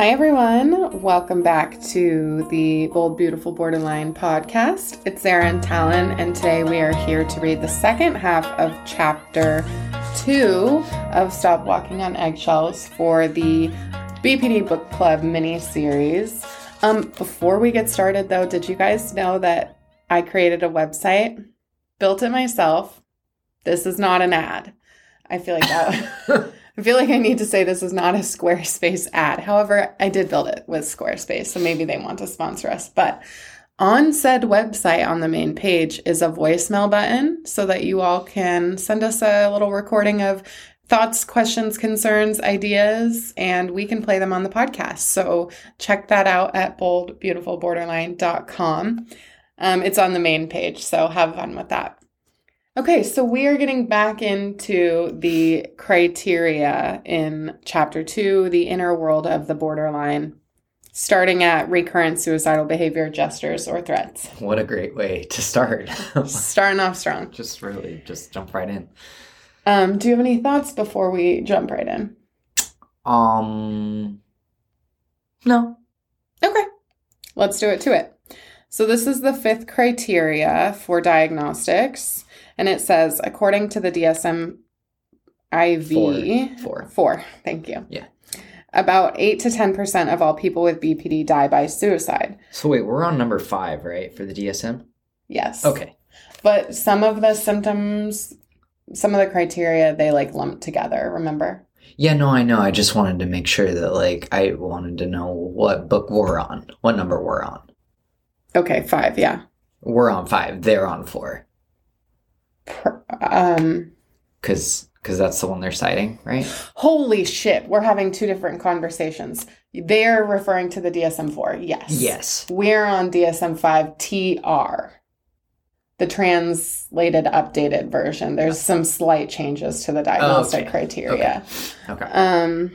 Hi, everyone. Welcome back to the Bold, Beautiful Borderline podcast. It's Erin and Talon, and today we are here to read the second half of chapter two of Stop Walking on Eggshells for the BPD Book Club mini series. Um, before we get started, though, did you guys know that I created a website, built it myself? This is not an ad. I feel like that. I feel like I need to say this is not a Squarespace ad. However, I did build it with Squarespace, so maybe they want to sponsor us. But on said website on the main page is a voicemail button so that you all can send us a little recording of thoughts, questions, concerns, ideas, and we can play them on the podcast. So check that out at boldbeautifulborderline.com. Um, it's on the main page, so have fun with that. Okay, so we are getting back into the criteria in chapter two, the inner world of the borderline, starting at recurrent suicidal behavior, gestures, or threats. What a great way to start. Starting off strong. just really, just jump right in. Um, do you have any thoughts before we jump right in? Um, no. Okay, let's do it to it. So, this is the fifth criteria for diagnostics, and it says according to the DSM IV, Four. Four. Four, thank you. Yeah. About 8 to 10% of all people with BPD die by suicide. So wait, we're on number five, right, for the DSM? Yes. Okay. But some of the symptoms, some of the criteria, they like lump together, remember? Yeah, no, I know. I just wanted to make sure that, like, I wanted to know what book we're on, what number we're on. Okay, five, yeah. We're on five. They're on four, um, because because that's the one they're citing, right? holy shit, we're having two different conversations. They're referring to the DSM 4, yes. Yes. We're on DSM 5 TR, the translated updated version. There's some slight changes to the diagnostic okay. criteria. Okay. Um,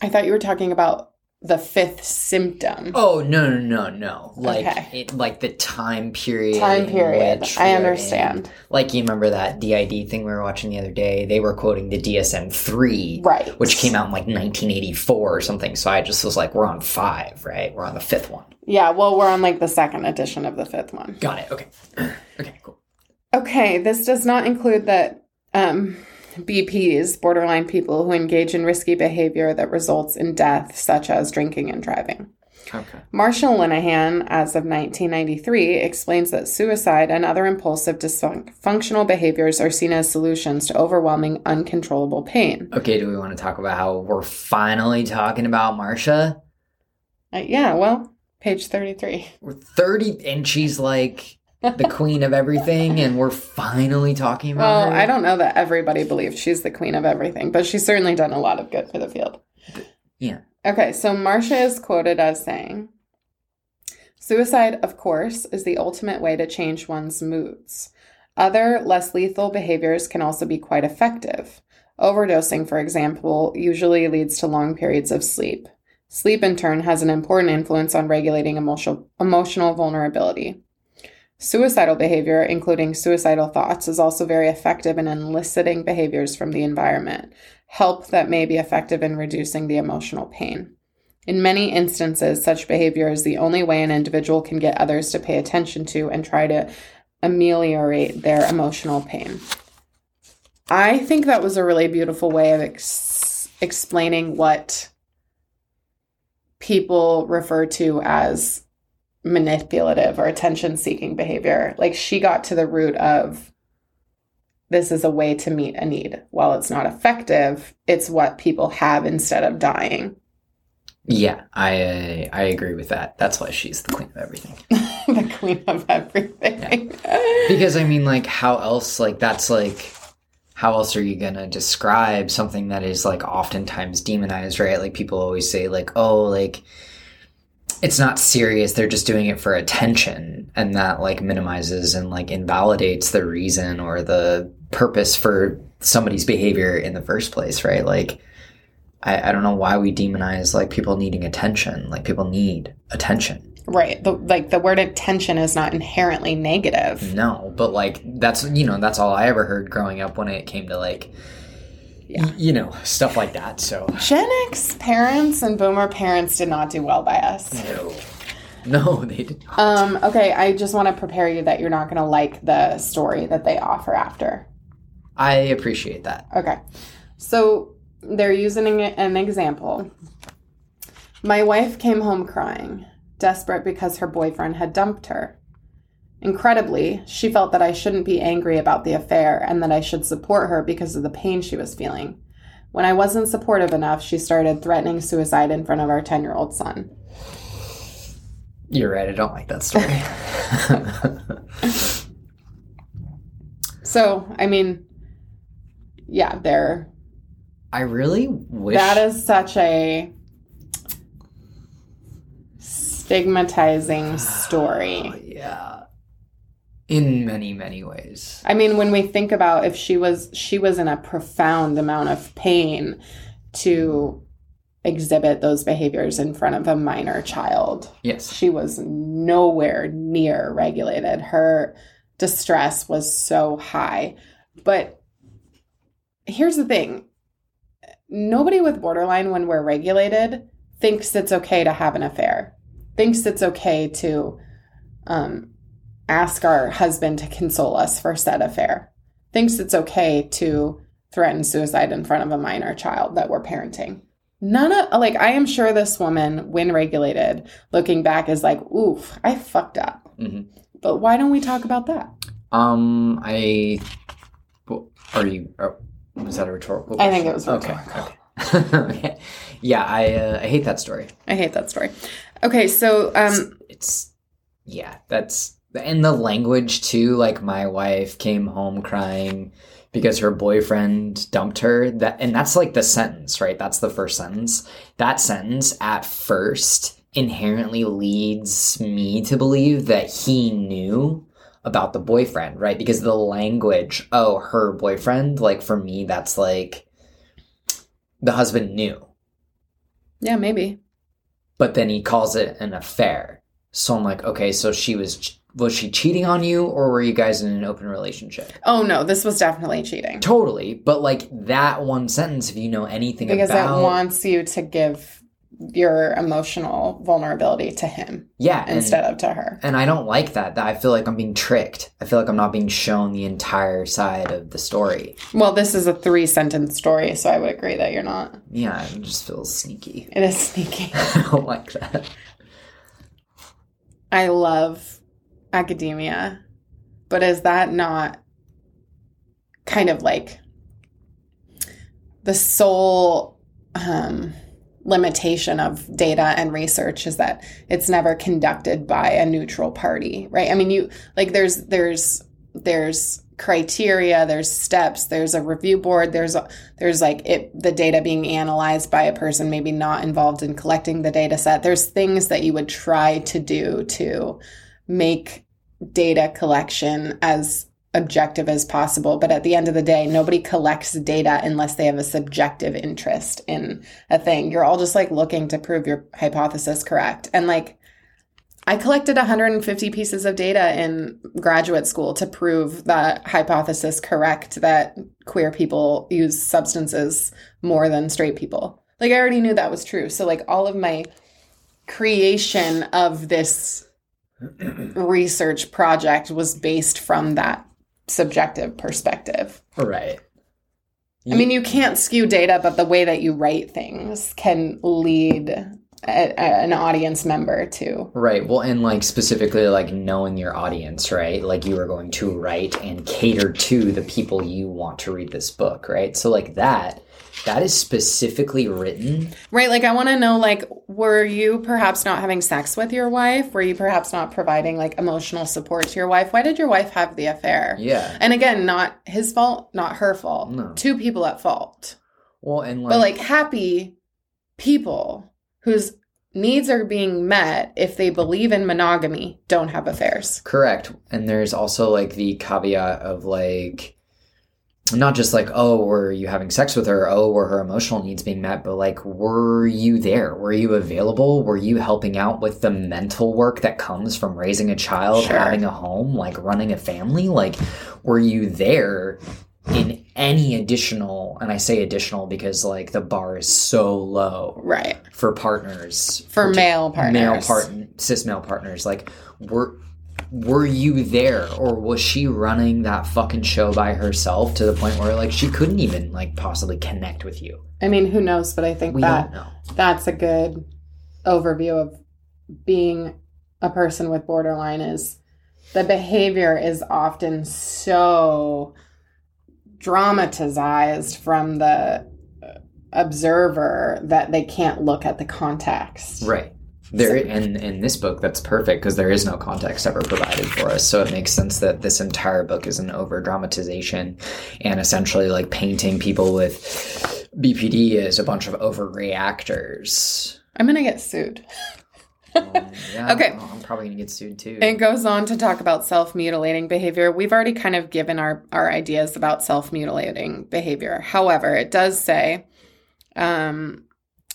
I thought you were talking about the fifth symptom. Oh no no no no! Like Okay. it, like the time period. Time period. I understand. in. Like you remember that DID thing we were watching the other day? They were quoting the DSM three, Right. which came out in like 1984 or something. So I just was like, we're on five, right? We're on the fifth one. Yeah, well, we're on like the second edition of the fifth one. Got it. Okay. okay. Cool. Okay, this does not include that um, BPs, borderline people who engage in risky behavior that results in death, such as drinking and driving. Okay. Marsha Linehan, as of 1993, explains that suicide and other impulsive dysfunctional behaviors are seen as solutions to overwhelming, uncontrollable pain. Okay. Do we want to talk about how we're finally talking about Marsha? Uh, yeah, well, page 33. We're 30, and she's like the queen of everything, and we're finally talking about Well, her. I don't know that everybody believes she's the queen of everything, but she's certainly done a lot of good for the field. Yeah. Okay, so Marsha is quoted as saying Suicide, of course, is the ultimate way to change one's moods. Other, less lethal behaviors can also be quite effective. Overdosing, for example, usually leads to long periods of sleep. Sleep, in turn, has an important influence on regulating emotional, emotional vulnerability. Suicidal behavior, including suicidal thoughts, is also very effective in eliciting behaviors from the environment, help that may be effective in reducing the emotional pain. In many instances, such behavior is the only way an individual can get others to pay attention to and try to ameliorate their emotional pain. I think that was a really beautiful way of ex- explaining what people refer to as manipulative or attention seeking behavior. Like she got to the root of this is a way to meet a need. While it's not effective, it's what people have instead of dying. Yeah, I I agree with that. That's why she's the queen of everything. the queen of everything. Because I mean, like, how else? Like, that's like, how else are you gonna describe something that is like oftentimes demonized, right? Like, people always say, like, oh, like, it's not serious. They're just doing it for attention, and that like minimizes and like invalidates the reason or the purpose for somebody's behavior in the first place, right? Like. I, I don't know why we demonize like people needing attention. Like people need attention. Right. The, like the word attention is not inherently negative. No, but like that's you know that's all I ever heard growing up when it came to like Yeah. You know, stuff like that. So, Gen X parents and boomer parents did not do well by us. no. No, they did not. Um, okay, I just want to prepare you that you're not going to like the story that they offer after. I appreciate that. Okay. So they're using an example. My wife came home crying, desperate because her boyfriend had dumped her. Incredibly, she felt that I shouldn't be angry about the affair and that I should support her because of the pain she was feeling. When I wasn't supportive enough, she started threatening suicide in front of our 10 year old son. You're right. I don't like that story. So, I mean, yeah, they're I really wish. That is such a stigmatizing story. yeah. In many, many ways. I mean, when we think about if she was she was in a profound amount of pain to exhibit those behaviors in front of a minor child. Yes. She was nowhere near regulated. Her distress was so high. But here's the thing nobody with borderline, when we're regulated, thinks it's okay to have an affair, thinks it's okay to um, ask our husband to console us for said affair, thinks it's okay to threaten suicide in front of a minor child that we're parenting. None of, like, I am sure this woman, when regulated, looking back, is like, oof, I fucked up. Mhm. But why don't we talk about that? Um, I. Are you. Are, was that a rhetorical I think it was Okay. rhetorical. okay. yeah, I uh, I hate that story. I hate that story. Okay, so um, It's yeah, that's and the language too. Like my wife came home crying because her boyfriend dumped her. That and that's like the sentence, right? That's the first sentence. That sentence at first inherently leads me to believe that he knew about the boyfriend, right? Because the language, oh, her boyfriend, like for me, that's like the husband knew yeah, maybe. but then he calls it an affair. So I'm like, okay, so she was was she cheating on you or were you guys in an open relationship? Oh no, this was definitely cheating Totally, but like that one sentence if you know anything because about it wants you to give your emotional vulnerability to him yeah, and, instead of to her. and I don't like that. That I feel like I'm being tricked. I feel like I'm not being shown the entire side of the story. Well, this is a three sentence story, so I would agree that you're not. Yeah, it just feels sneaky. It is sneaky. I don't like that. I love academia, but is that not kind of like the sole um, limitation of data and research is that it's never conducted by a neutral party, right? I mean, you like there's there's there's criteria there's steps there's a review board there's a, there's like it the data being analyzed by a person maybe not involved in collecting the data set there's things that you would try to do to make data collection as objective as possible but at the end of the day nobody collects data unless they have a subjective interest in a thing you're all just like looking to prove your hypothesis correct and like I collected 150 pieces of data in graduate school to prove that hypothesis correct that queer people use substances more than straight people. Like I already knew that was true. So like all of my creation of this research project was based from that subjective perspective. Right. I mean, you can't skew data, but the way that you write things can lead a, a, an audience member too. Right. Well, and like specifically like knowing your audience, right? Like you are going to write and cater to the people you want to read this book, right? So like that, that is specifically written. Right. Like, I want to know, like, were you perhaps not having sex with your wife? Were you perhaps not providing, like, emotional support to your wife? Why did your wife have the affair? Yeah. And again, not his fault, not her fault. No. Two people at fault. Well, and like, but, like, happy people whose needs are being met if they believe in monogamy don't have affairs. correct. And there's also like the caveat of like, not just like, oh, were you having sex with her? Oh, were her emotional needs being met? But like, were you there? Were you available? Were you helping out with the mental work that comes from raising a child, Sure. having a home, like running a family? Like, were you there in any additional and I say additional because like the bar is so low Right. for partners For male partners. male part cis male partners like were were you there or was she running that fucking show by herself to the point where like she couldn't even like possibly connect with you I mean, who knows? But I think we that that's a good overview of being a person with borderline is the behavior is often so dramatized from the observer that they can't look at the context. right there and in this book that's perfect because there is no context ever provided for us so it makes sense that this entire book is an over dramatization and essentially like painting people with bpd as a bunch of overreactors I'm to get sued. Um, yeah, Okay. well, I'm probably gonna get sued too. It goes on to talk about self mutilating behavior. We've already kind of given our, our ideas about self mutilating behavior. However, it does say um,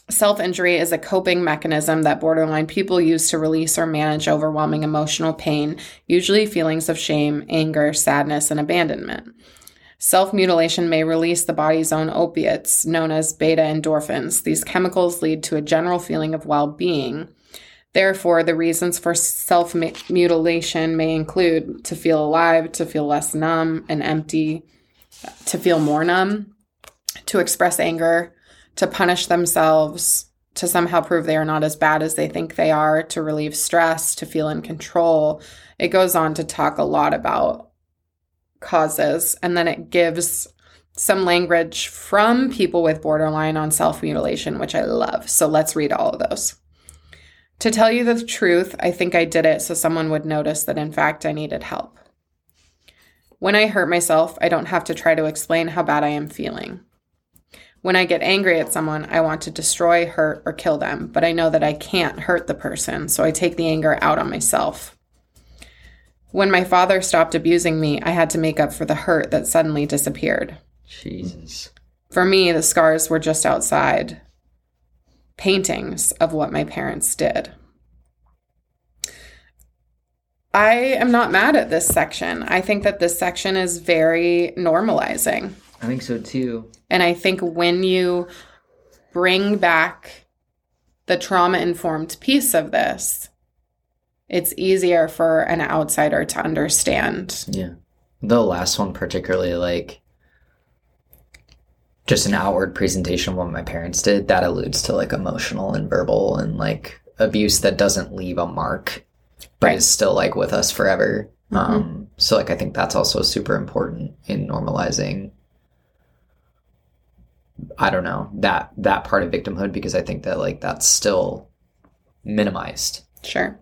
self injury is a coping mechanism that borderline people use to release or manage overwhelming emotional pain, usually feelings of shame, anger, sadness, and abandonment. Self mutilation may release the body's own opiates, known as beta endorphins. These chemicals lead to a general feeling of well being. Therefore, the reasons for self mutilation may include to feel alive, to feel less numb and empty, to feel more numb, to express anger, to punish themselves, to somehow prove they are not as bad as they think they are, to relieve stress, to feel in control. It goes on to talk a lot about causes, and then it gives some language from people with borderline on self mutilation, which I love. So let's read all of those. To tell you the truth, I think I did it so someone would notice that in fact I needed help. When I hurt myself, I don't have to try to explain how bad I am feeling. When I get angry at someone, I want to destroy, hurt, or kill them, but I know that I can't hurt the person, so I take the anger out on myself. When my father stopped abusing me, I had to make up for the hurt that suddenly disappeared. Jesus. For me, the scars were just outside paintings of what my parents did. I am not mad at this section. I think that this section is very normalizing. I think so too. And I think when you bring back the trauma informed piece of this, it's easier for an outsider to understand. Yeah. The last one particularly like just an outward presentation of what my parents did that alludes to like emotional and verbal and like abuse that doesn't leave a mark but Right. is still like with us forever. Mhm. Um so like I think that's also super important in normalizing I don't know, that that part of victimhood because I think that like that's still minimized. Sure.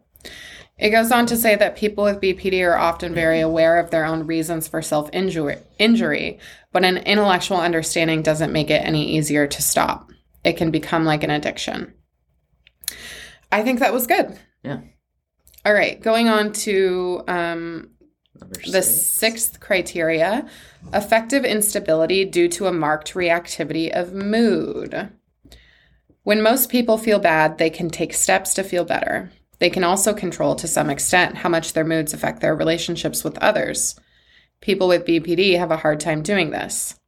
It goes on to say that people with BPD are often very aware of their own reasons for self injury, but an intellectual understanding doesn't make it any easier to stop. It can become like an addiction. I think that was good. Yeah. All right, going on to um, the sixth criteria affective instability due to a marked reactivity of mood. When most people feel bad, they can take steps to feel better. They can also control to some extent how much their moods affect their relationships with others. People with BPD have a hard time doing this.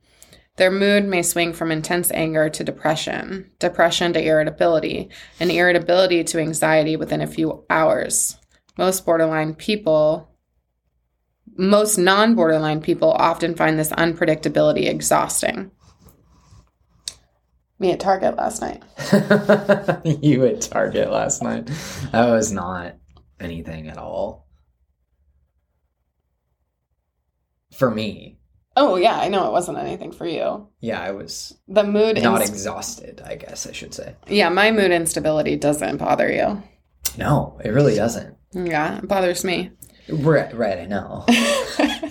Their mood may swing from intense anger to depression, depression to irritability, and irritability to anxiety within a few hours. Most borderline people most non borderline people often find this unpredictability exhausting. Me at Target last night. you at Target last night. That was not anything at all. For me, Oh, yeah, I know it wasn't anything for you. yeah, I was The mood, not inst- exhausted, I guess I should say. yeah, my mood instability doesn't bother you. No, it really doesn't. Yeah, it bothers me. Right, right I know.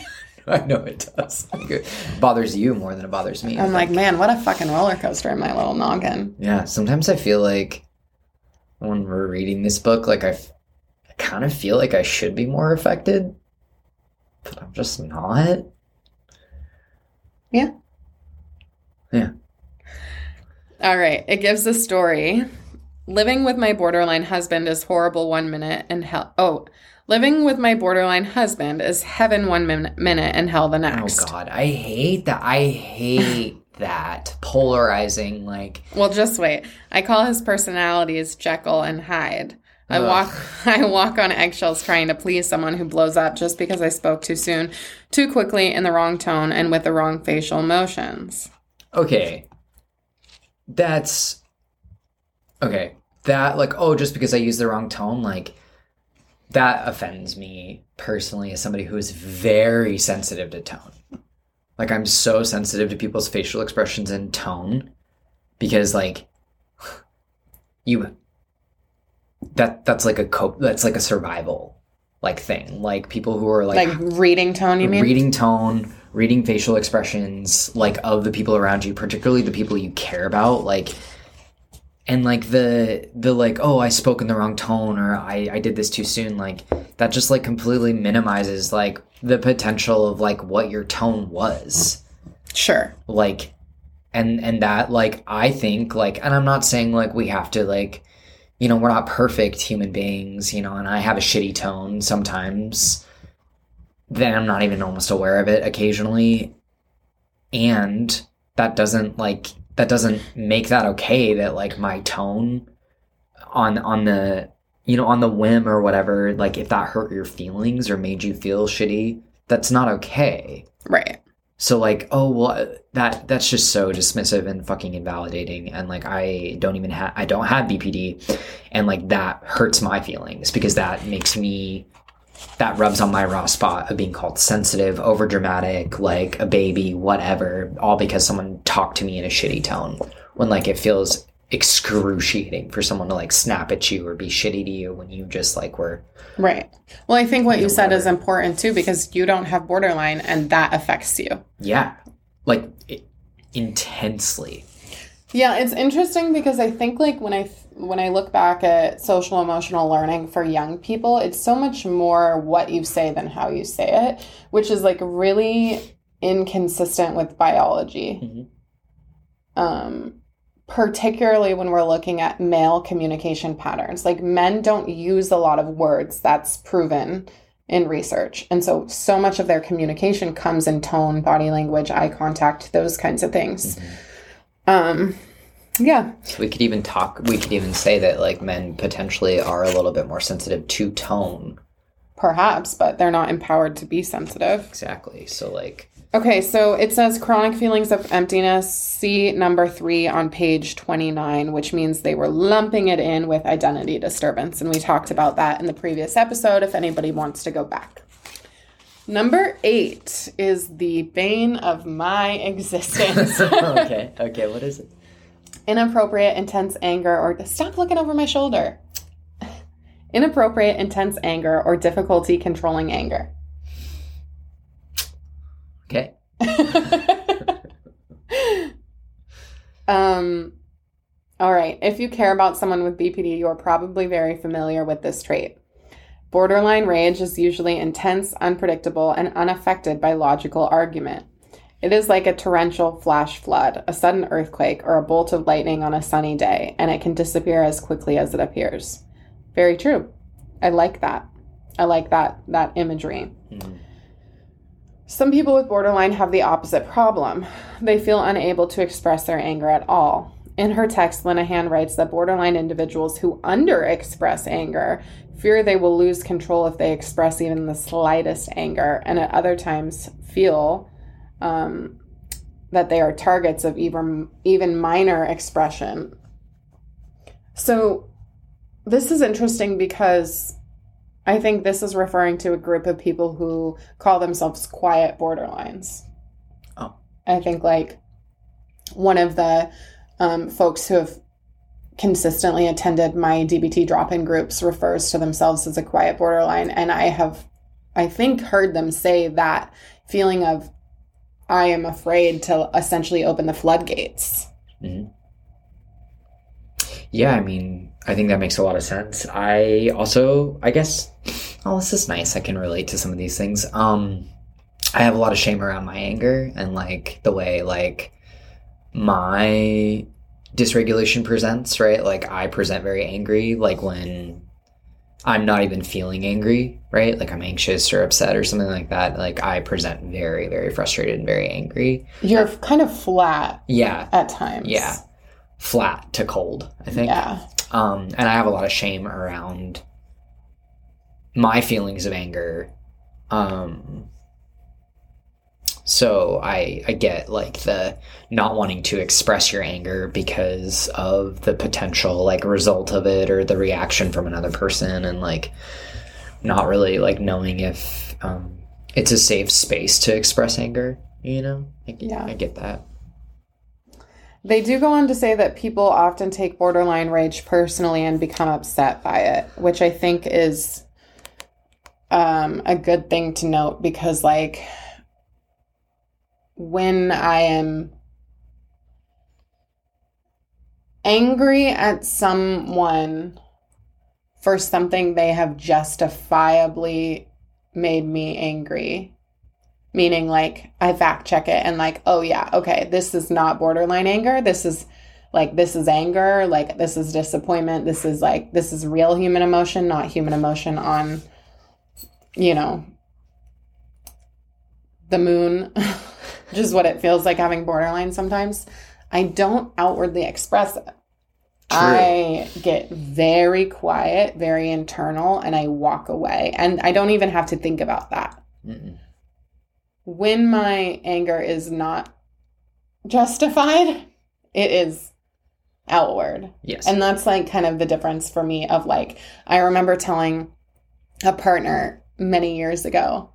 I know it does. It bothers you more than it bothers me. I'm like, man, what a fucking roller coaster in my little noggin. Yeah, sometimes I feel like when we're reading this book, like I, I kind of feel like I should be more affected, but I'm just not. Yeah. Yeah. All right, it gives a story living with my borderline husband is horrible one minute and hell. Oh, living with my borderline husband is heaven one min- minute and hell the oh, next. Oh God, I hate that. I hate that polarizing. Like, Well, just wait. I call his personalities Jekyll and Hyde. I Ugh. walk I walk on eggshells trying to please someone who blows up just because I spoke too soon, too quickly, in the wrong tone, and with the wrong facial emotions. okay, that's okay. That like, oh, just because I use the wrong tone, like that offends me personally as somebody who is very sensitive to tone. Like, I'm so sensitive to people's facial expressions and tone because, like, you that that's like a cope that's like a survival like thing like people who are Like, like reading tone, you mean? reading tone, reading facial expressions, like of the people around you, particularly the people you care about, like and like the the like, oh, I spoke in the wrong tone or I, I did this too soon, like that just like completely minimizes like the potential of like what your tone was. Sure. Like and and that like I think like and I'm not saying like we have to like you know, we're not perfect human beings, you know, and I have a shitty tone sometimes then I'm not even almost aware of it occasionally. And that doesn't like that doesn't make that okay that like my tone on on the you know on the whim or whatever like if that hurt your feelings or made you feel shitty that's not okay Right. so like oh well uh, that that's just so dismissive and fucking invalidating and like i don't even have i don't have bpd and like that hurts my feelings because that makes me that rubs on my raw spot of being called sensitive over dramatic like a baby whatever all because someone talked to me in a shitty tone when like it feels excruciating for someone to like snap at you or be shitty to you when you just like were Right. Well, I think what you said is important too because you don't have borderline and that affects you. yeah like it, intensely Yeah, it's interesting because I think like when I when I look back at social emotional learning for young people, it's so much more what you say than how you say it, which is like really inconsistent with biology. Mhm. Um particularly when we're looking at male communication patterns. Like men don't use a lot of words. That's proven in research. And so so much of their communication comes in tone, body language, eye contact, those kinds of things. Um yeah, So We could even talk. We could even say that like men potentially are a little bit more sensitive to tone. perhaps, but they're not empowered to be sensitive. Exactly. So like, Okay, so it says chronic feelings of emptiness, see number three on page 29, which means they were lumping it in with identity disturbance. And we talked about that in the previous episode if anybody wants to go back. Number eight is the bane of my existence. okay, okay. What is it? Inappropriate, intense anger, or stop looking over my shoulder. Inappropriate, intense anger, or difficulty controlling anger. Okay. um, all right. If you care about someone with BPD, you are probably very familiar with this trait. Borderline rage is usually intense, unpredictable, and unaffected by logical argument. It is like a torrential flash flood, a sudden earthquake, or a bolt of lightning on a sunny day, and it can disappear as quickly as it appears. Very true. I like that. I like that that imagery. Mhm. Some people with borderline have the opposite problem. They feel unable to express their anger at all. In her text, Linehan writes that borderline individuals who underexpress anger fear they will lose control if they express even the slightest anger, and at other times feel um, that they are targets of even even minor expression. So, this is interesting because I think this is referring to a group of people who call themselves quiet borderlines. Oh. I think like one of the um, folks who have consistently attended my DBT drop in groups refers to themselves as a quiet borderline. And I have, I think, heard them say that feeling of, I am afraid to essentially open the floodgates. Yeah, I mean, I think that makes a lot of sense. I also, I guess, oh, this is nice. I can relate to some of these things. Um, I have a lot of shame around my anger and like the way like my dysregulation presents, right? Like I present very angry, like when I'm not even feeling angry, right? Like I'm anxious or upset or something like that. Like I present very, very frustrated and very angry. You're kind of flat Yeah. at times. Yeah. Flat to cold, I think. Yeah. Um, and I have a lot of shame around my feelings of anger. Um, so I I get like the not wanting to express your anger because of the potential like result of it or the reaction from another person and like not really like knowing if um, it's a safe space to express anger. You know, I, Yeah. I get that. They do go on to say that people often take borderline rage personally and become upset by it, which I think is um, a good thing to note because, like, when I am angry at someone for something they have justifiably made me angry, meaning like I fact check it and like, oh yeah, okay, this is not borderline anger. This is like this is anger, like this is disappointment. This is like this is real human emotion, not human emotion on you know the moon, which is what it feels like having borderline sometimes. I don't outwardly express it. I get very quiet, very internal, and I walk away. And I don't even have to think about that Mm-mm. when my anger is not justified, it is outward. Yes. And that's like kind of the difference for me of like, I remember telling a partner many years ago,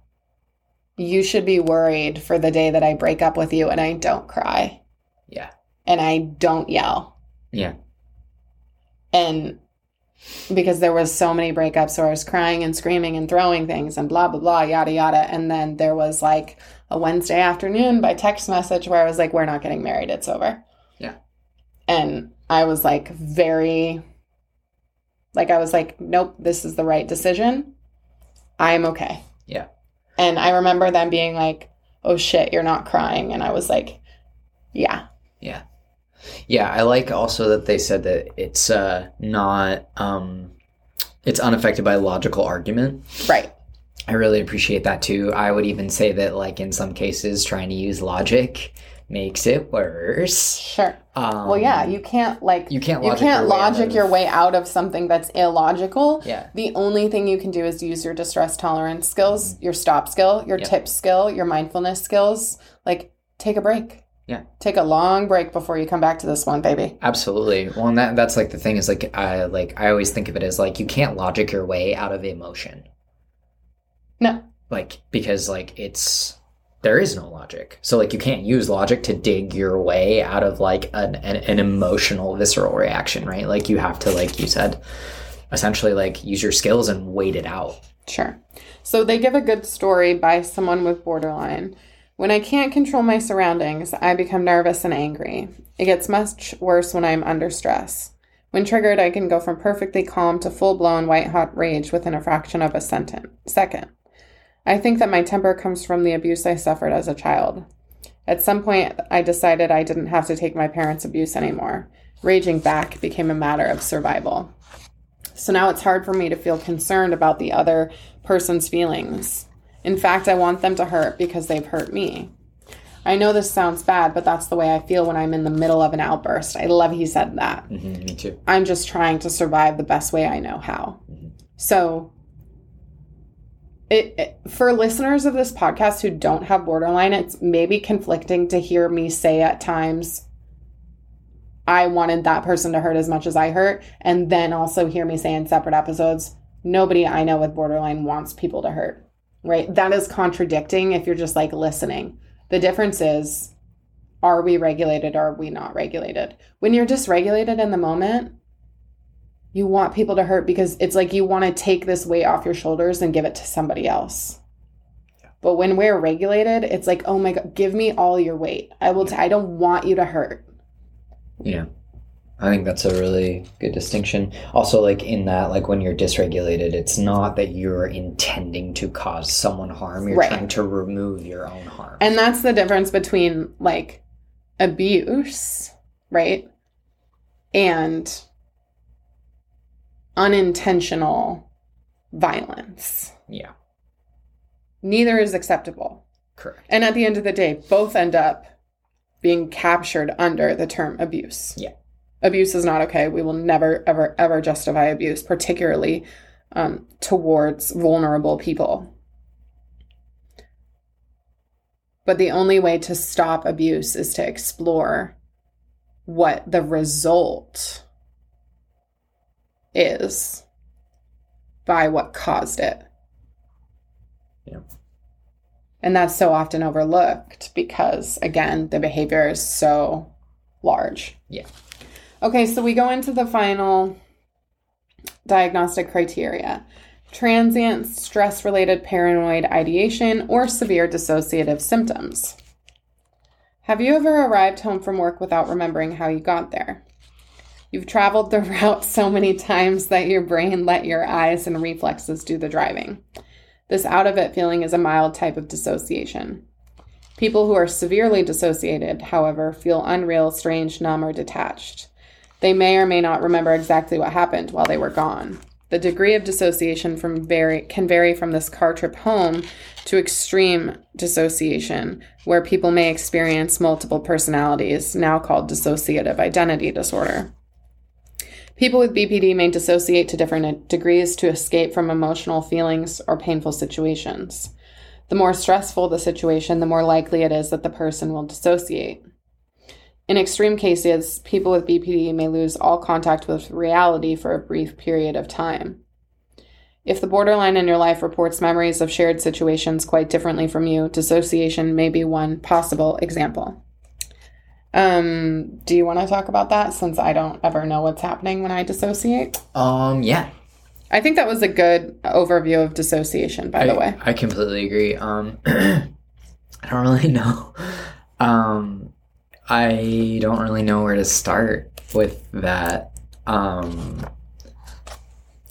you should be worried for the day that I break up with you and I don't cry yeah. and I don't yell. Yeah. And because there was so many breakups where I was crying and screaming and throwing things and blah blah blah yada yada and then there was like a Wednesday afternoon by text message where I was like we're not getting married it's over. Yeah. And I was like very like I was like nope this is the right decision. I'm okay. Yeah. And I remember them being like oh shit you're not crying and I was like yeah. Yeah. Yeah, I like also that they said that it's uh not um it's unaffected by logical argument. Right. I really appreciate that too. I would even say that like in some cases trying to use logic makes it worse. Sure. Um, Well, yeah, you can't like you can't you logic can't your way out logic of- your way out of something that's illogical. Yeah. The only thing you can do is use your distress tolerance skills, your stop skill, your Yeah. tip skill, your mindfulness skills. Like take a break. Yeah. Take a long break before you come back to this one, baby. Absolutely. Well, and that that's like the thing is like I like I always think of it as like you can't logic your way out of emotion. No. Like because like it's there is no logic. So like you can't use logic to dig your way out of like an an, an emotional visceral reaction, right? Like you have to like you said essentially like use your skills and wait it out. Sure. So they give a good story by someone with borderline. When I can't control my surroundings, I become nervous and angry. It gets much worse when I'm under stress. When triggered, I can go from perfectly calm to full blown white hot rage within a fraction of a sentence, second. I think that my temper comes from the abuse I suffered as a child. At some point, I decided I didn't have to take my parents' abuse anymore. Raging back became a matter of survival. So now it's hard for me to feel concerned about the other person's feelings. In fact, I want them to hurt because they've hurt me. I know this sounds bad, but that's the way I feel when I'm in the middle of an outburst. I love he said that. Mm-hmm, me too. I'm just trying to survive the best way I know how. So, it, it- for listeners of this podcast who don't have borderline, it's maybe conflicting to hear me say at times, I wanted that person to hurt as much as I hurt, and then also hear me say in separate episodes, nobody I know with borderline wants people to hurt. Right? That is contradicting if you're just like listening. The difference is are we regulated or are we not regulated? When you're dysregulated in the moment, you want people to hurt because it's like you want to take this weight off your shoulders and give it to somebody else. But when we're regulated, it's like, oh my god, give me all your weight. I will. T- I don't want you to hurt. Yeah. I think that's a really good distinction. Also, like in that, like when you're dysregulated, it's not that you're intending to cause someone harm. You're Right. trying to remove your own harm. And that's the difference between like abuse, right? and unintentional violence. Yeah. Neither is acceptable. Correct. And at the end of the day, both end up being captured under the term abuse. Yeah. Abuse is not okay. We will never, ever, ever justify abuse, particularly um, towards vulnerable people. But the only way to stop abuse is to explore what the result is by what caused it. Yeah. And that's so often overlooked because, again, the behavior is so large. Yeah. Okay, so we go into the final diagnostic criteria transient stress related paranoid ideation or severe dissociative symptoms. Have you ever arrived home from work without remembering how you got there? You've traveled the route so many times that your brain let your eyes and reflexes do the driving. This out of it feeling is a mild type of dissociation. People who are severely dissociated, however, feel unreal, strange, numb, or detached. They may or may not remember exactly what happened while they were gone. The degree of dissociation from vary, can vary from this car trip home to extreme dissociation, where people may experience multiple personalities, now called dissociative identity disorder. People with BPD may dissociate to different uh, degrees to escape from emotional feelings or painful situations. The more stressful the situation, the more likely it is that the person will dissociate. In extreme cases, people with BPD may lose all contact with reality for a brief period of time. If the borderline in your life reports memories of shared situations quite differently from you, dissociation may be one possible example. Um, do you want to talk about that since I don't ever know what's happening when I dissociate? Um. Yeah. I think that was a good overview of dissociation, by I, the way. I completely agree. Um. I don't really know. Um. I don't really know where to start with that. Um.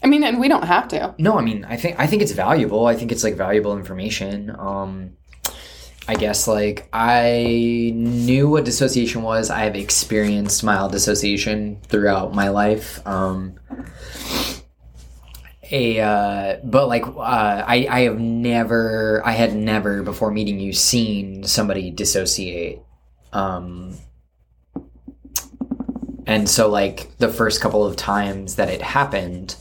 I mean, and we don't have to. No, I mean, I think I think it's valuable. I think it's like valuable information. Um, I guess like I knew what dissociation was. I have experienced mild dissociation throughout my life. Um, a uh, but like uh, I I have never I had never before meeting you seen somebody dissociate. Um, and so like the first couple of times that it happened,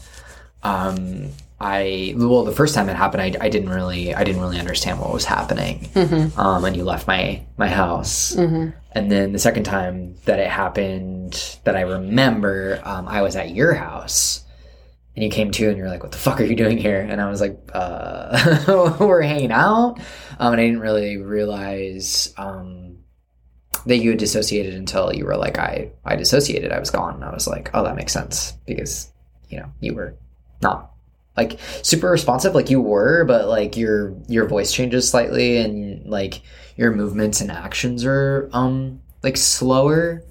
um, I well the first time it happened I, I didn't really I didn't really understand what was happening. Mm-hmm. um, and you left my my house. Mm-hmm. and then the second time that it happened that I remember um, I was at your house and you came to and you're like what the fuck are you doing here? And I was like uh, we're hanging out. Um, and I didn't really realize um, that you had dissociated until you were like I I dissociated. I was gone. And I was like oh that makes sense because you know you were not like super responsive like you were but like your your voice changes slightly and like your movements and actions are um like slower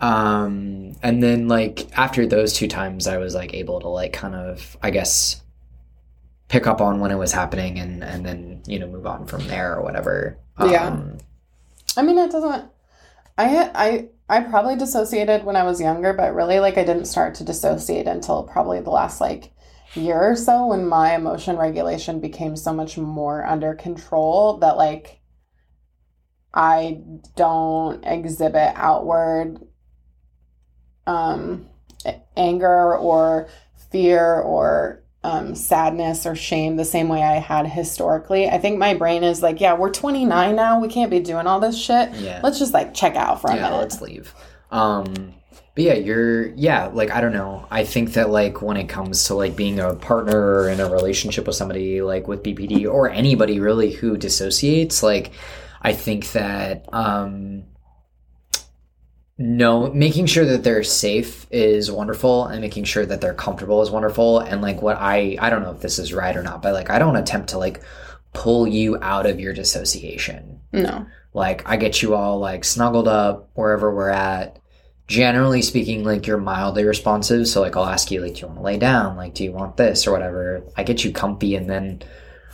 um and then like after those two times i was like able to like kind of i guess pick up on when it was happening and and then you know move on from there or whatever Yeah. um, I mean, it doesn't. I I I probably dissociated when I was younger, but really, like, I didn't start to dissociate until probably the last like year or so when my emotion regulation became so much more under control that like I don't exhibit outward um anger or fear or um, sadness or shame the same way I had historically. I think my brain is like, yeah, we're 29 now. We can't be doing all this shit. yeah Let's just like check out for a yeah minute. let's leave um but yeah you're yeah like i don't know i think that like when it comes to like being a partner in a relationship with somebody like with bpd or anybody really who dissociates like i think that um no making sure that they're safe is wonderful and making sure that they're comfortable is wonderful and like what i i don't know if this is right or not but like i don't attempt to like pull you out of your dissociation No. like I get you all like snuggled up wherever we're at. Generally speaking, like you're mildly responsive. So like I'll ask you like, do you want to lay down? Like, do you want this or whatever? I get you comfy and then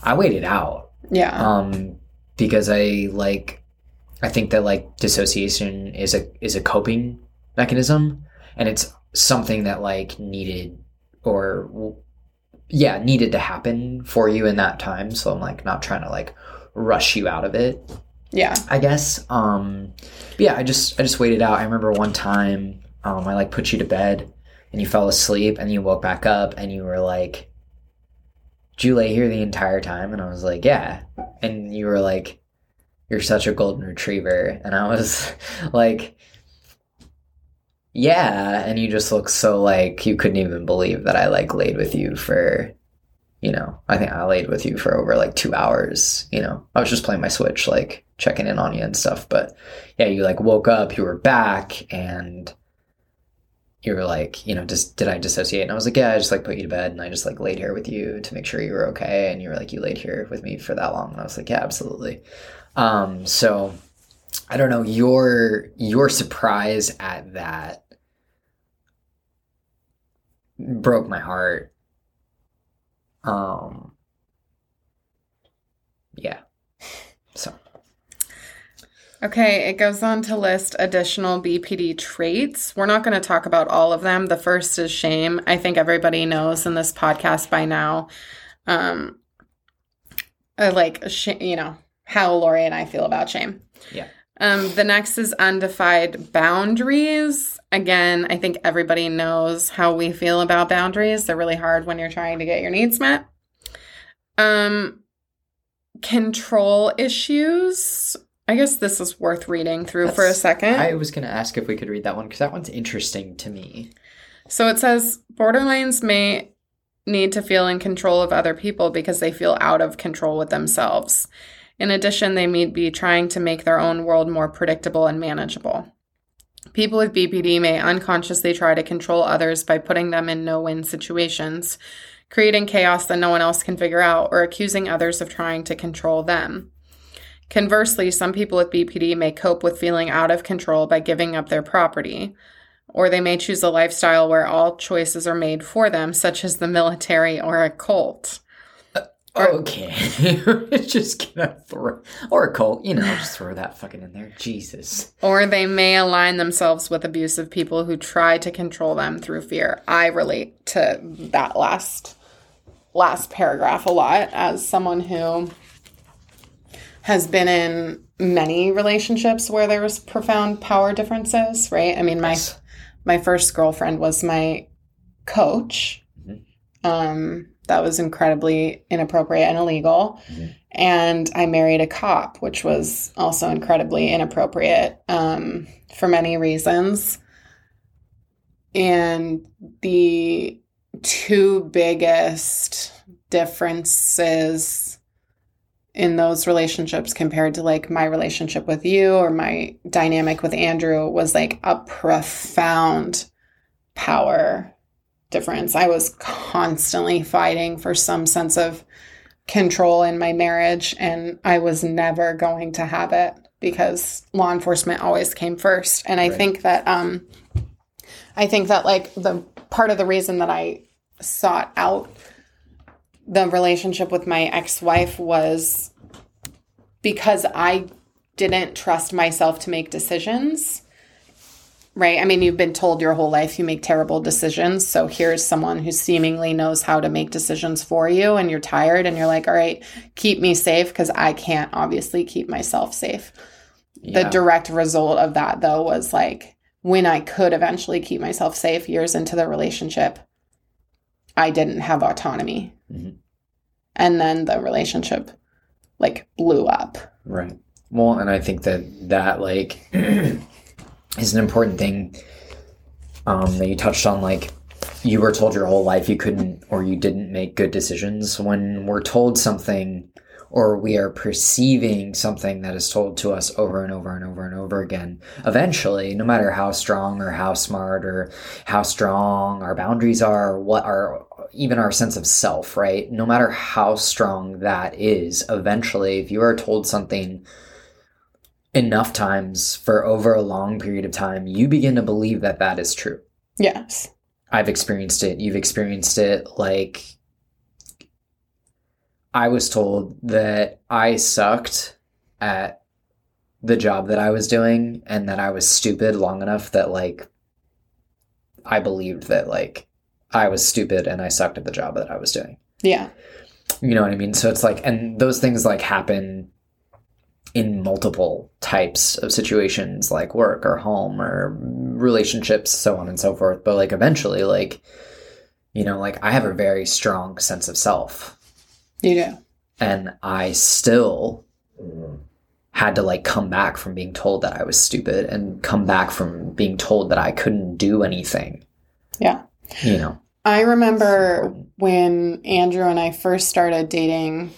I wait it out. Yeah. Um, because I like, I think that like dissociation is a is a coping mechanism and it's something that like needed or yeah needed to happen for you in that time so i'm like not trying to like rush you out of it Yeah. i guess um yeah i just i just waited out. I remember one time um i like put you to bed and you fell asleep and you woke back up and you were like did you lay here the entire time? And i was like yeah. And you were like you're such a golden retriever. And i was like yeah. And you just look so like you couldn't even believe that i like laid with you for you know i think i laid with you for over like two hours you know. I was just playing my switch like checking in on you and stuff but yeah you like woke up you were back and you were like you know just did i dissociate? And i was like yeah i just like put you to bed and i just like laid here with you to make sure you were okay and you were like you laid here with me for that long and i was like yeah absolutely. Um so I don't know your your surprise at that broke my heart. Um yeah. So Okay, it goes on to list additional BPD traits. We're not going to talk about all of them. The first is shame. I think everybody knows in this podcast by now, um, uh, like sh- you know how Laurie and I feel about shame. Yeah. Um, the next is undefined boundaries. Again, I think everybody knows how we feel about boundaries. They're really hard when you're trying to get your needs met. Um, control issues. I guess this is worth reading through for a second. I was going to ask if we could read that one because that one's interesting to me. So it says borderlines may need to feel in control of other people because they feel out of control with themselves. In addition, they may be trying to make their own world more predictable and manageable. People with BPD may unconsciously try to control others by putting them in no win situations, creating chaos that no one else can figure out, or accusing others of trying to control them. Conversely, some people with BPD may cope with feeling out of control by giving up their property or they may choose a lifestyle where all choices are made for them, such as the military or a cult. Or- oh. Okay. just gonna throw or a cult, you know, just throw that fucking in there. Jesus. Or they may align themselves with abusive people who try to control them through fear. I relate to that last last paragraph a lot as someone who has been in many relationships where there was profound power differences, right? I mean, my Yes. my first girlfriend was my coach. Um, that was incredibly inappropriate and illegal. Mhm. And I married a cop, which was also incredibly inappropriate um, for many reasons. And the two biggest differences in those relationships compared to like my relationship with you or my dynamic with Andrew was like a profound power difference. I was constantly fighting for some sense of control in my marriage, and I was never going to have it because law enforcement always came first. And I Right. think that, um, I think that like the part of the reason that I sought out the relationship with my ex-wife was because I didn't trust myself to make decisions. Right? I mean, you've been told your whole life you make terrible decisions. So here's someone who seemingly knows how to make decisions for you and you're tired and you're like, "All right, keep me safe because I can't obviously keep myself safe." The direct result of that though was like when I could eventually keep myself safe years into the relationship, I didn't have autonomy. Mhm. And then the relationship like blew up. Right. Well, and I think that that like is an important thing um, that you touched on. Like you were told your whole life you couldn't or you didn't make good decisions. When we're told something or we are perceiving something that is told to us over and over and over and over again, eventually, no matter how strong or how smart or how strong our boundaries are, what our even our sense of self, right? No matter how strong that is, eventually, if you are told something enough times for over a long period of time, you begin to believe that that is true. Yes. I've experienced it. You've experienced it. Like, I was told that I sucked at the job that I was doing and that I was stupid long enough that, like, I believed that like I was stupid and I sucked at the job that I was doing. Yeah. You know what I mean? So it's like, and those things like happen in multiple types of situations, like work or home or relationships, so on and so forth. But like eventually, like, you know, like I have a very strong sense of self. You do. And I still had to like come back from being told that I was stupid and come back from being told that I couldn't do anything. Yeah. You know. I remember when Andrew and I first started dating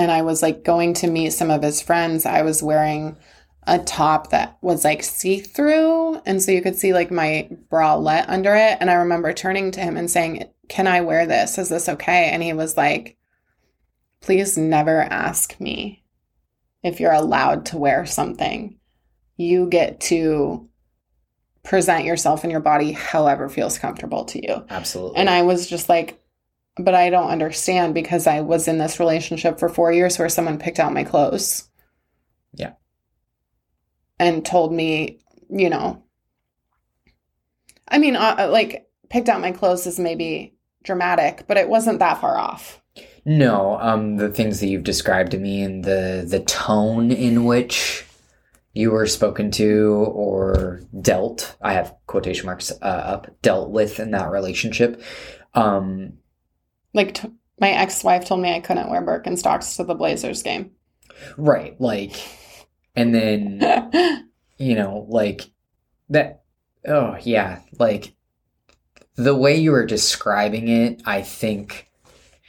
and I was like going to meet some of his friends, I was wearing a top that was like see through. And so you could see like my bralette under it. And I remember turning to him and saying, Can I wear this? Is this okay? And he was like, Please never ask me if you're allowed to wear something. You get to present yourself and your body however feels comfortable to you. Absolutely. And I was just like, but I don't understand because I was in this relationship for four years where someone picked out my clothes. Yeah. And told me, you know, I mean, uh, like, picked out my clothes is maybe dramatic, but it wasn't that far off. No, um, the things that you've described to me and the the tone in which you were spoken to or dealt, I have quotation marks uh, up, dealt with in that relationship. Um, like t- my ex-wife told me I couldn't wear Birkenstocks to the Blazers game. Right, like, and then you know, like that. Oh yeah, like the way you were describing it, I think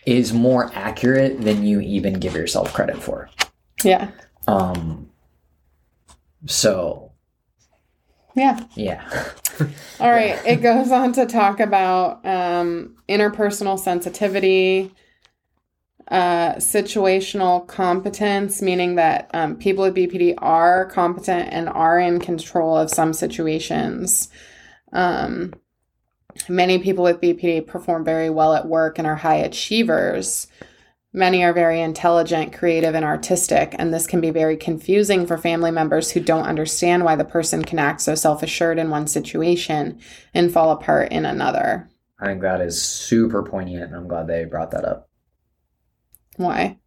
is more accurate than you even give yourself credit for. Yeah. Um. So. Yeah. Yeah. All right. It goes on to talk about um, interpersonal sensitivity, uh, situational competence, meaning that um, people with BPD are competent and are in control of some situations. Um, many people with BPD perform very well at work and are high achievers. Many are very intelligent, creative, and artistic, and this can be very confusing for family members who don't understand why the person can act so self assured in one situation and fall apart in another. I think that is super poignant, and I'm glad they brought that up. Why?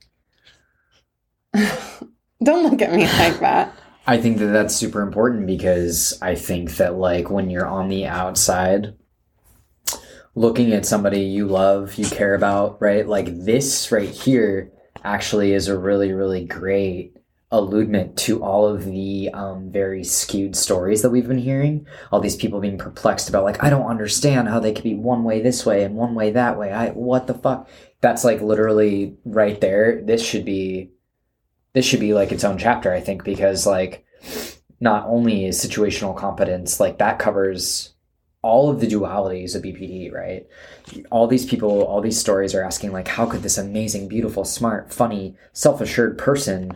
don't look at me like that. I think that that's super important because I think that, like, when you're on the outside, looking at somebody you love, you care about, right? Like this right here actually is a really, really great alludement to all of the um, very skewed stories that we've been hearing. All these people being perplexed about, like, I don't understand how they could be one way this way and one way that way. I what the fuck? That's like literally right there. This should be, this should be like its own chapter, I think, because like, not only is situational competence like that covers all of the dualities of BPD, right? All these people, all these stories are asking, like, how could this amazing, beautiful, smart, funny, self assured person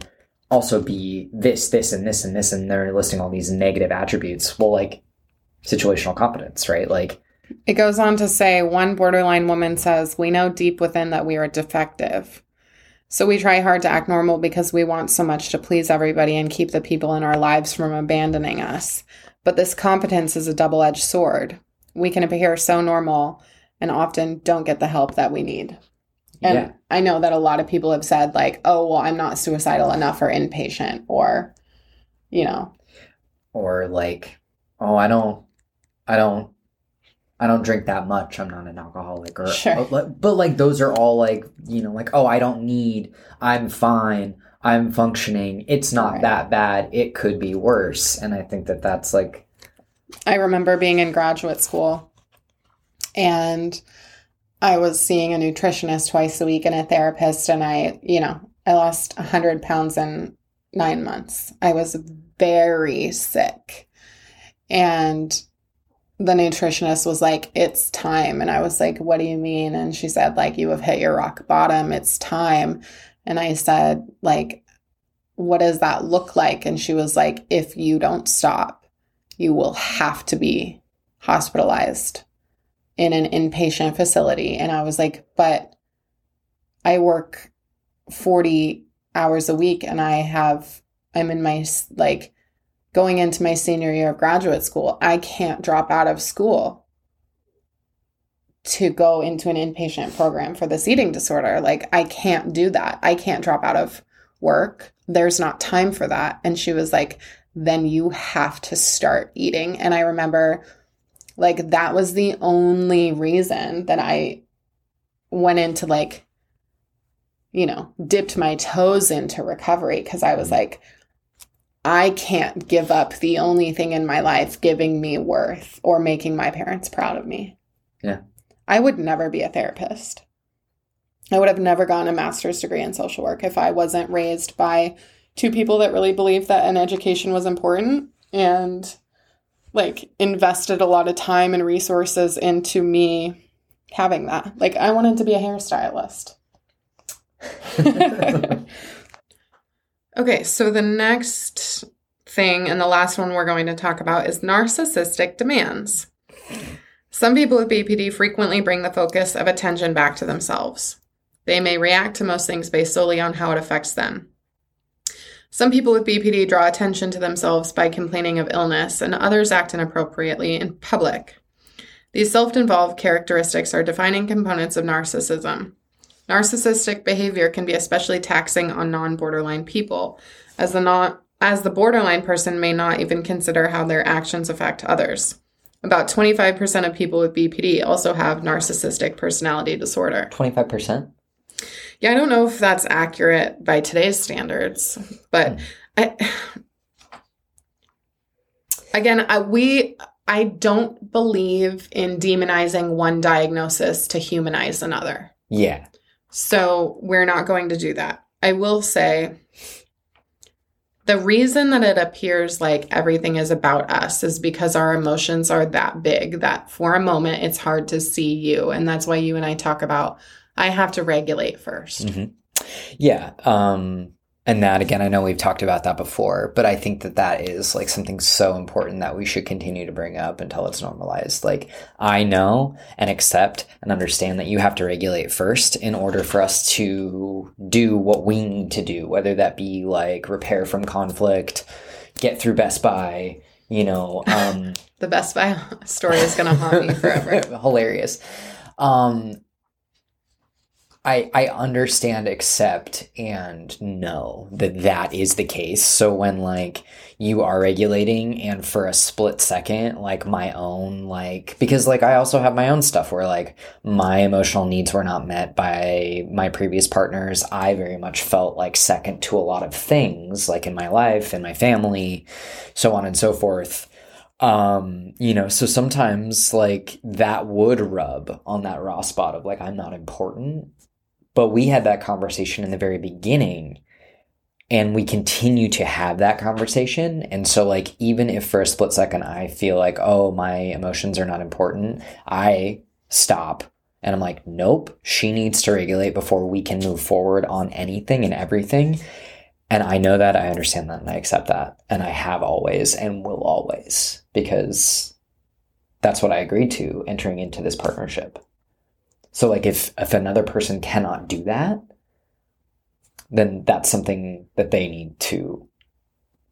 also be this, this, and this, and this? And they're listing all these negative attributes. Well, like, situational competence, right? Like, it goes on to say one borderline woman says, We know deep within that we are defective. So we try hard to act normal because we want so much to please everybody and keep the people in our lives from abandoning us. But this competence is a double edged sword. We can appear so normal and often don't get the help that we need. And Yeah. I know that a lot of people have said, like, oh, well, I'm not suicidal enough or inpatient, or, you know, or like, oh, I don't, I don't, I don't drink that much. I'm not an alcoholic, or Sure. Oh, but, but like those are all like, you know, like, oh, I don't need, I'm fine, I'm functioning. It's not Right. that bad. It could be worse, and I think that that's like, I remember being in graduate school and I was seeing a nutritionist twice a week and a therapist, and I, you know, I lost 100 pounds in nine months. I was very sick. And the nutritionist was like, It's time. And I was like, What do you mean? And she said, like, you have hit your rock bottom. It's time. And I said, like, what does that look like? And she was like, if you don't stop, you will have to be hospitalized in an inpatient facility. And I was like, but I work 40 hours a week and I have, I'm in my like going into my senior year of graduate school, I can't drop out of school to go into an inpatient program for this eating disorder. Like, I can't do that. I can't drop out of work. There's not time for that. And she was like, then you have to start eating. And I remember, like, that was the only reason that I went into, like, you know, dipped my toes into recovery because I was mm-hmm. like, I can't give up the only thing in my life giving me worth or making my parents proud of me. Yeah. I would never be a therapist. I would have never gotten a master's degree in social work if I wasn't raised by two people that really believed that an education was important and like invested a lot of time and resources into me having that. Like I wanted to be a hairstylist. okay, so the next thing and the last one we're going to talk about is narcissistic demands. Some people with BPD frequently bring the focus of attention back to themselves. They may react to most things based solely on how it affects them. Some people with BPD draw attention to themselves by complaining of illness, and others act inappropriately in public. These self involved characteristics are defining components of narcissism. Narcissistic behavior can be especially taxing on non borderline people, as the, non- as the borderline person may not even consider how their actions affect others. About 25% of people with BPD also have narcissistic personality disorder. 25%? Yeah, I don't know if that's accurate by today's standards, but hmm. I again, I, we I don't believe in demonizing one diagnosis to humanize another. Yeah. So, we're not going to do that. I will say the reason that it appears like everything is about us is because our emotions are that big that for a moment it's hard to see you. And that's why you and I talk about I have to regulate 1st Mhm. Yeah. Um, and that again, I know we've talked about that before, but I think that that is like something so important that we should continue to bring up until it's normalized. Like, I know and accept and understand that you have to regulate first in order for us to do what we need to do, whether that be like repair from conflict, get through Best Buy, you know, um, The Best Buy story is going to haunt me forever. hilarious. Um, I I understand, accept, and know that that is the case. So when like you are regulating, and for a split second, like my own like because like I also have my own stuff where like my emotional needs were not met by my previous partners. I very much felt like second to a lot of things, like in my life and my family, so on and so forth um you know so sometimes like that would rub on that raw spot of like i'm not important but we had that conversation in the very beginning and we continue to have that conversation and so like even if for a split second i feel like oh my emotions are not important i stop and i'm like nope she needs to regulate before we can move forward on anything and everything and I know that, I understand that, and I accept that. And I have always and will always, because that's what I agreed to entering into this partnership. So like if if another person cannot do that, then that's something that they need to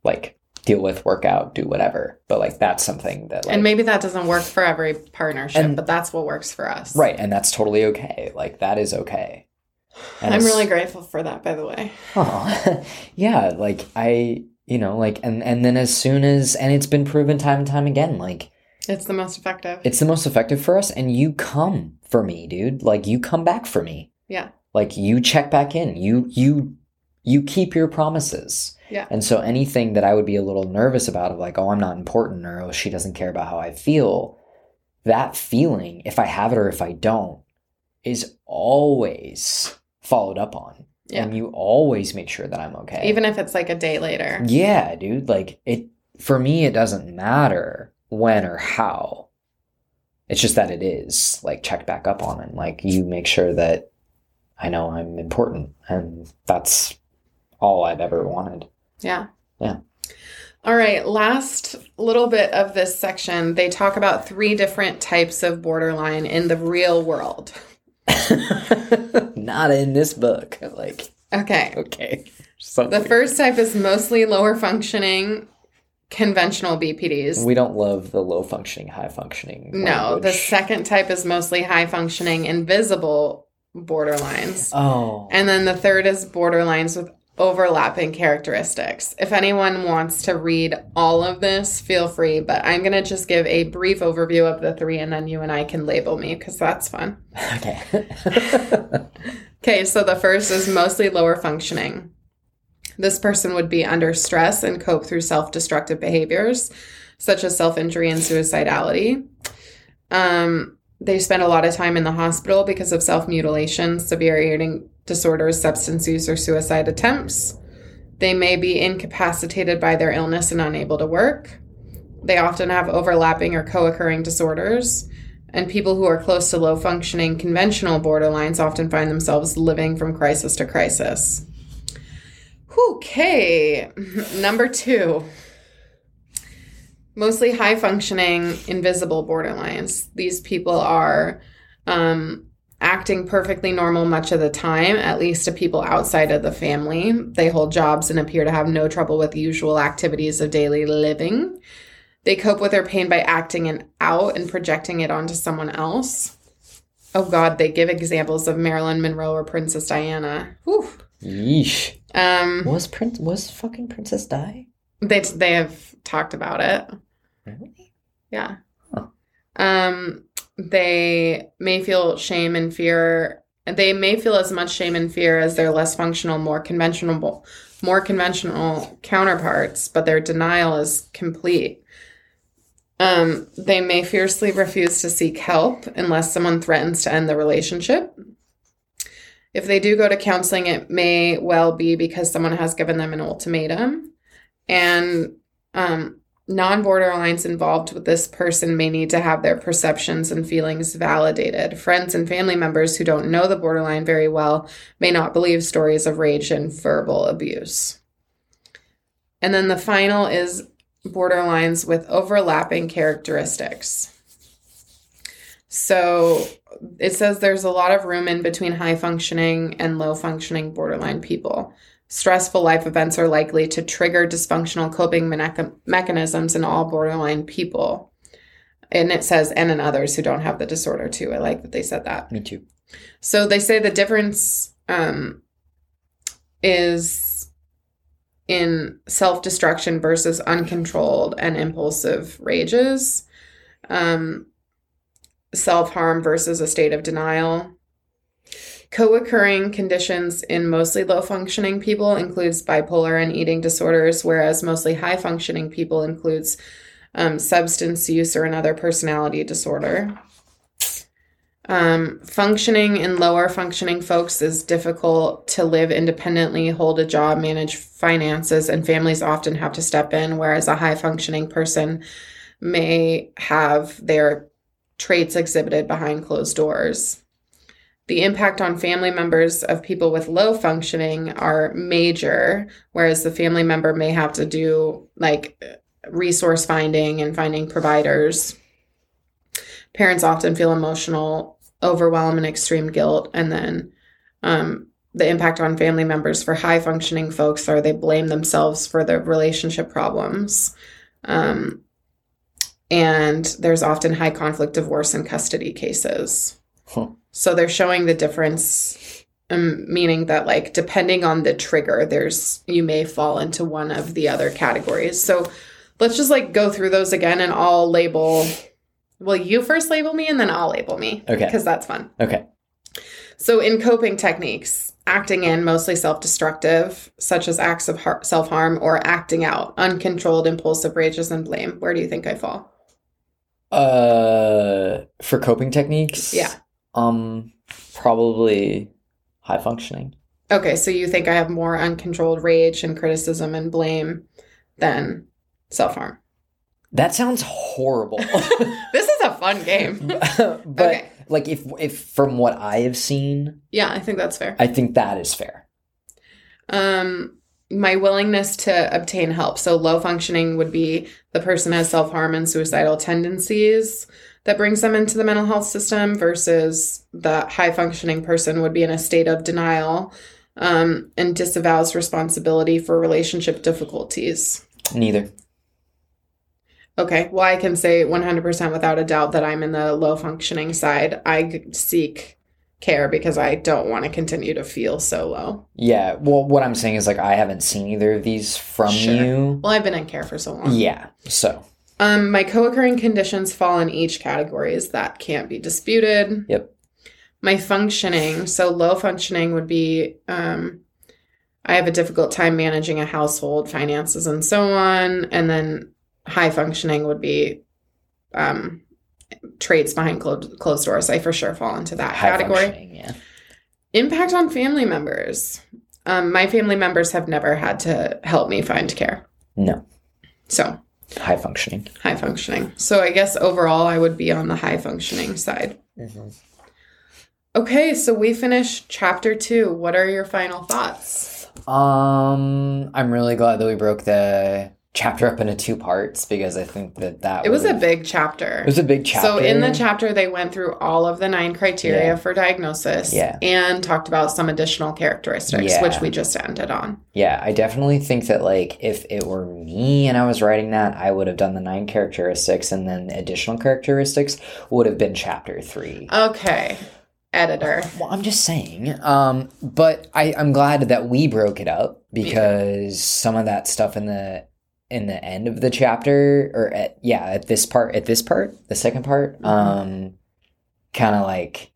like deal with, work out, do whatever. But like that's something that like, and maybe that doesn't work for every partnership, And- but that's what works for us. right, and that's totally okay. Like that is okay. And I'm really grateful for that, by the way. Oh, yeah, like I, you know, like and and then as soon as and it's been proven time and time again, like It's the most effective. it's the most effective for us and you come for me, dude. Like you come back for me. yeah. Like you check back in. You you you keep your promises. Yeah. And so anything that I would be a little nervous about of like, oh, I'm not important or oh, she doesn't care about how I feel, that feeling, if I have it or if I don't, is always followed up on. Yeah. And you always make sure that I'm okay. Even if it's like a day later. Yeah, dude. Like it for me it doesn't matter when or how. It's just that it is like check back up on it. Like you make sure that I know I'm important and that's all I've ever wanted. Yeah. Yeah. All right. Last little bit of this section, they talk about three different types of borderline in the real world. Not in this book. Like Okay. okay. So The first type is mostly lower functioning conventional BPDs. We don't love the low functioning, high functioning. no, the second type is mostly high functioning, invisible borderlines. Oh. And then the third is borderlines with overlapping characteristics. If anyone wants to read all of this, feel free, but I'm going to just give a brief overview of the three and then you and I can label me because that's fun. okay. Okay, so the first is mostly lower functioning. This person would be under stress and cope through self destructive behaviors, such as self injury and suicidality. Um, they spend a lot of time in the hospital because of self mutilation, severe eating disorders, substance use, or suicide attempts. They may be incapacitated by their illness and unable to work. They often have overlapping or co occurring disorders. And people who are close to low functioning conventional borderlines often find themselves living from crisis to crisis. Okay, number two. Mostly high functioning, invisible borderlines. These people are um, acting perfectly normal much of the time, at least to people outside of the family. They hold jobs and appear to have no trouble with the usual activities of daily living. They cope with their pain by acting it out and projecting it onto someone else. Oh God, they give examples of Marilyn Monroe or Princess Diana. Whew. Yeesh. Um, Was Prince was fucking Princess Di? they they have talked about it. Really? Yeah. Huh. Um, they may feel shame and fear. They may feel as much shame and fear as their less functional, more conventional, more conventional counterparts, but their denial is complete. Um, they may fiercely refuse to seek help unless someone threatens to end the relationship. If they do go to counseling, it may well be because someone has given them an ultimatum. And um, non borderlines involved with this person may need to have their perceptions and feelings validated. Friends and family members who don't know the borderline very well may not believe stories of rage and verbal abuse. And then the final is borderlines with overlapping characteristics. So it says there's a lot of room in between high functioning and low functioning borderline people. Stressful life events are likely to trigger dysfunctional coping mecha- mechanisms in all borderline people. And it says, and in others who don't have the disorder too. I like that they said that. Me too. So they say the difference um, is in self destruction versus uncontrolled and impulsive rages, um, self harm versus a state of denial. Co occurring conditions in mostly low functioning people includes bipolar and eating disorders, whereas mostly high functioning people includes um, substance use or another personality disorder. Um, functioning in lower functioning folks is difficult to live independently, hold a job, manage finances, and families often have to step in, whereas a high functioning person may have their traits exhibited behind closed doors. The impact on family members of people with low functioning are major, whereas the family member may have to do like resource finding and finding providers. Parents often feel emotional overwhelm and extreme guilt. And then um, the impact on family members for high functioning folks are they blame themselves for the relationship problems. Um, and there's often high conflict divorce and custody cases. Huh. So they're showing the difference, um, meaning that like depending on the trigger, there's you may fall into one of the other categories. So let's just like go through those again, and I'll label. Well, you first label me, and then I'll label me. Okay. because that's fun. Okay. So in coping techniques, acting in mostly self-destructive, such as acts of har- self-harm, or acting out uncontrolled, impulsive rages and blame. Where do you think I fall? Uh, for coping techniques, Yeah. Um, probably high functioning. Okay, so you think I have more uncontrolled rage and criticism and blame than self-harm. That sounds horrible. This is a fun game. but Okay. like, if if from what I have seen, Yeah, I think that's fair. I think that is fair. Um, my willingness to obtain help. So low functioning would be the person has self harm and suicidal tendencies that brings them into the mental health system versus the high functioning person would be in a state of denial um, and disavows responsibility for relationship difficulties. Neither. Okay, well, I can say 100% without a doubt that I'm in the low functioning side. I seek care because I don't want to continue to feel so low. Yeah. Well, what I'm saying is like I haven't seen either of these from Sure. you. Well, I've been in care for so long. Yeah. So, Um, my co occurring conditions fall in each categories that can't be disputed. Yep. My functioning, so low functioning would be um, I have a difficult time managing a household, finances, and so on. And then high functioning would be um, traits behind clo- closed doors. I for sure fall into that high category. yeah. Impact on family members. Um, my family members have never had to help me find care. No. So High functioning. high functioning. So I guess overall I would be on the high functioning side. Okay, so we finished chapter two. What are your final thoughts? Um, I'm really glad that we broke the chapter up into two parts because I think that that It was a big chapter. it was a big chapter. So in the chapter they went through all of the nine criteria Yeah. for diagnosis Yeah. and talked about some additional characteristics, Yeah. which we just ended on. Yeah, I definitely think that like if it were me and I was writing that, I would have done the nine characteristics and then additional characteristics would have been chapter three. Okay. Editor. Well, I'm just saying. Um, but I, I'm glad that we broke it up because some of that stuff in the in the end of the chapter or at yeah, at this part at this part, the second part, Mhm. um kind of like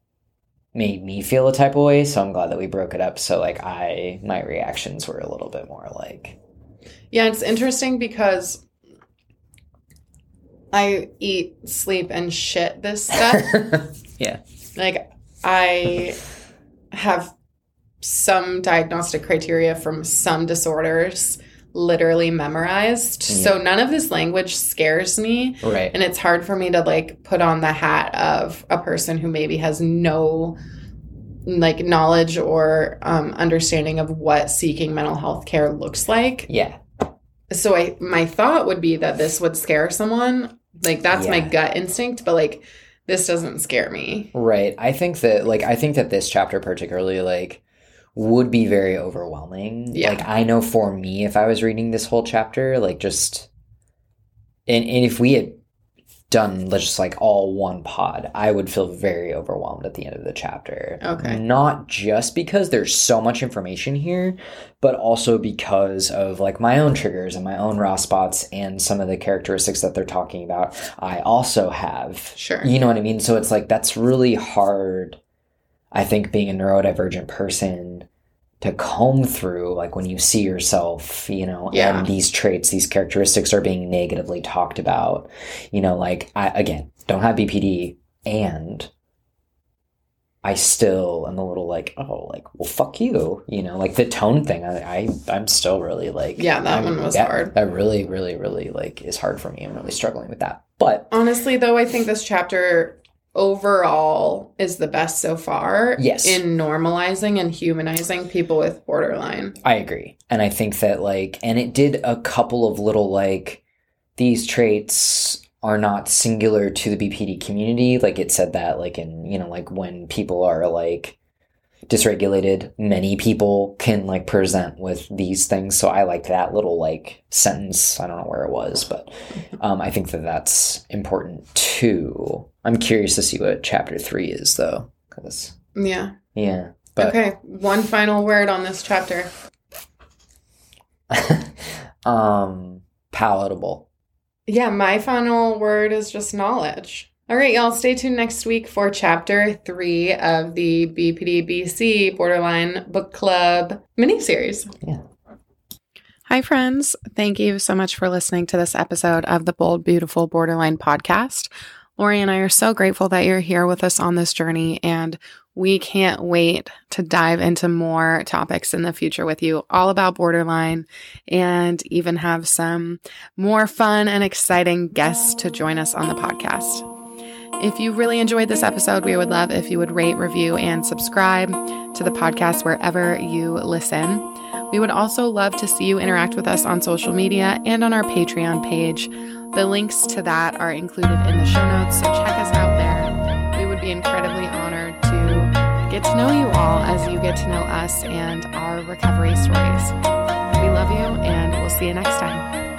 made me feel a type of way. So I'm glad that we broke it up. So like I my reactions were a little bit more like Yeah, it's interesting because I eat, sleep, and shit this stuff. yeah. like, I have some diagnostic criteria from some disorders literally memorized. So none of this language scares me. Right. And it's hard for me to like put on the hat of a person who maybe has no like knowledge or um, understanding of what seeking mental health care looks like Yeah. so I my thought would be that this would scare someone. Like that's my gut instinct, but like this doesn't scare me. Right. I think that like I think that this chapter particularly like would be very overwhelming. Yeah. Like I know for me if I was reading this whole chapter, like just and, and if we had done just like all one pod, I would feel very overwhelmed at the end of the chapter. Okay. Not just because there's so much information here, but also because of like my own triggers and my own raw spots and some of the characteristics that they're talking about. I also have Sure. you know what I mean? So it's like that's really hard, I think, being a neurodivergent person to comb through, like when you see yourself, you know, Yeah. and these traits, these characteristics are being negatively talked about. You know, like I again don't have BPD and I still am a little like, oh, like, well, fuck you, you know, like the tone thing. I, I I'm still really like, Yeah, that I'm- one was that- hard. That really, really, really like is hard for me. I'm really struggling with that. But Honestly though, I think this chapter overall is the best so far Yes. in normalizing and humanizing people with borderline. I agree. And I think that like and it did a couple of little like these traits are not singular to the BPD community. Like it said that like in, you know, like when people are like dysregulated, many people can like present with these things. So I liked that little like sentence. I don't know where it was, but um, I think that that's important too. I'm curious to see what chapter three is though. Cause Yeah. yeah, but okay, one final word on this chapter. um, palatable. Yeah, my final word is just knowledge. All right, y'all, stay tuned next week for chapter three of the BPD BC Borderline Book Club miniseries. Yeah. Hi, friends. Thank you so much for listening to this episode of the Bold, Beautiful Borderline podcast. Laurie and I are so grateful that you're here with us on this journey, and we can't wait to dive into more topics in the future with you, all about borderline, and even have some more fun and exciting guests to join us on the podcast. If you really enjoyed this episode, we would love if you would rate, review, and subscribe to the podcast wherever you listen. We would also love to see you interact with us on social media and on our Patreon page. The links to that are included in the show notes, so check us out there. We would be incredibly honored to get to know you all as you get to know us and our recovery stories. We love you, and we'll see you next time.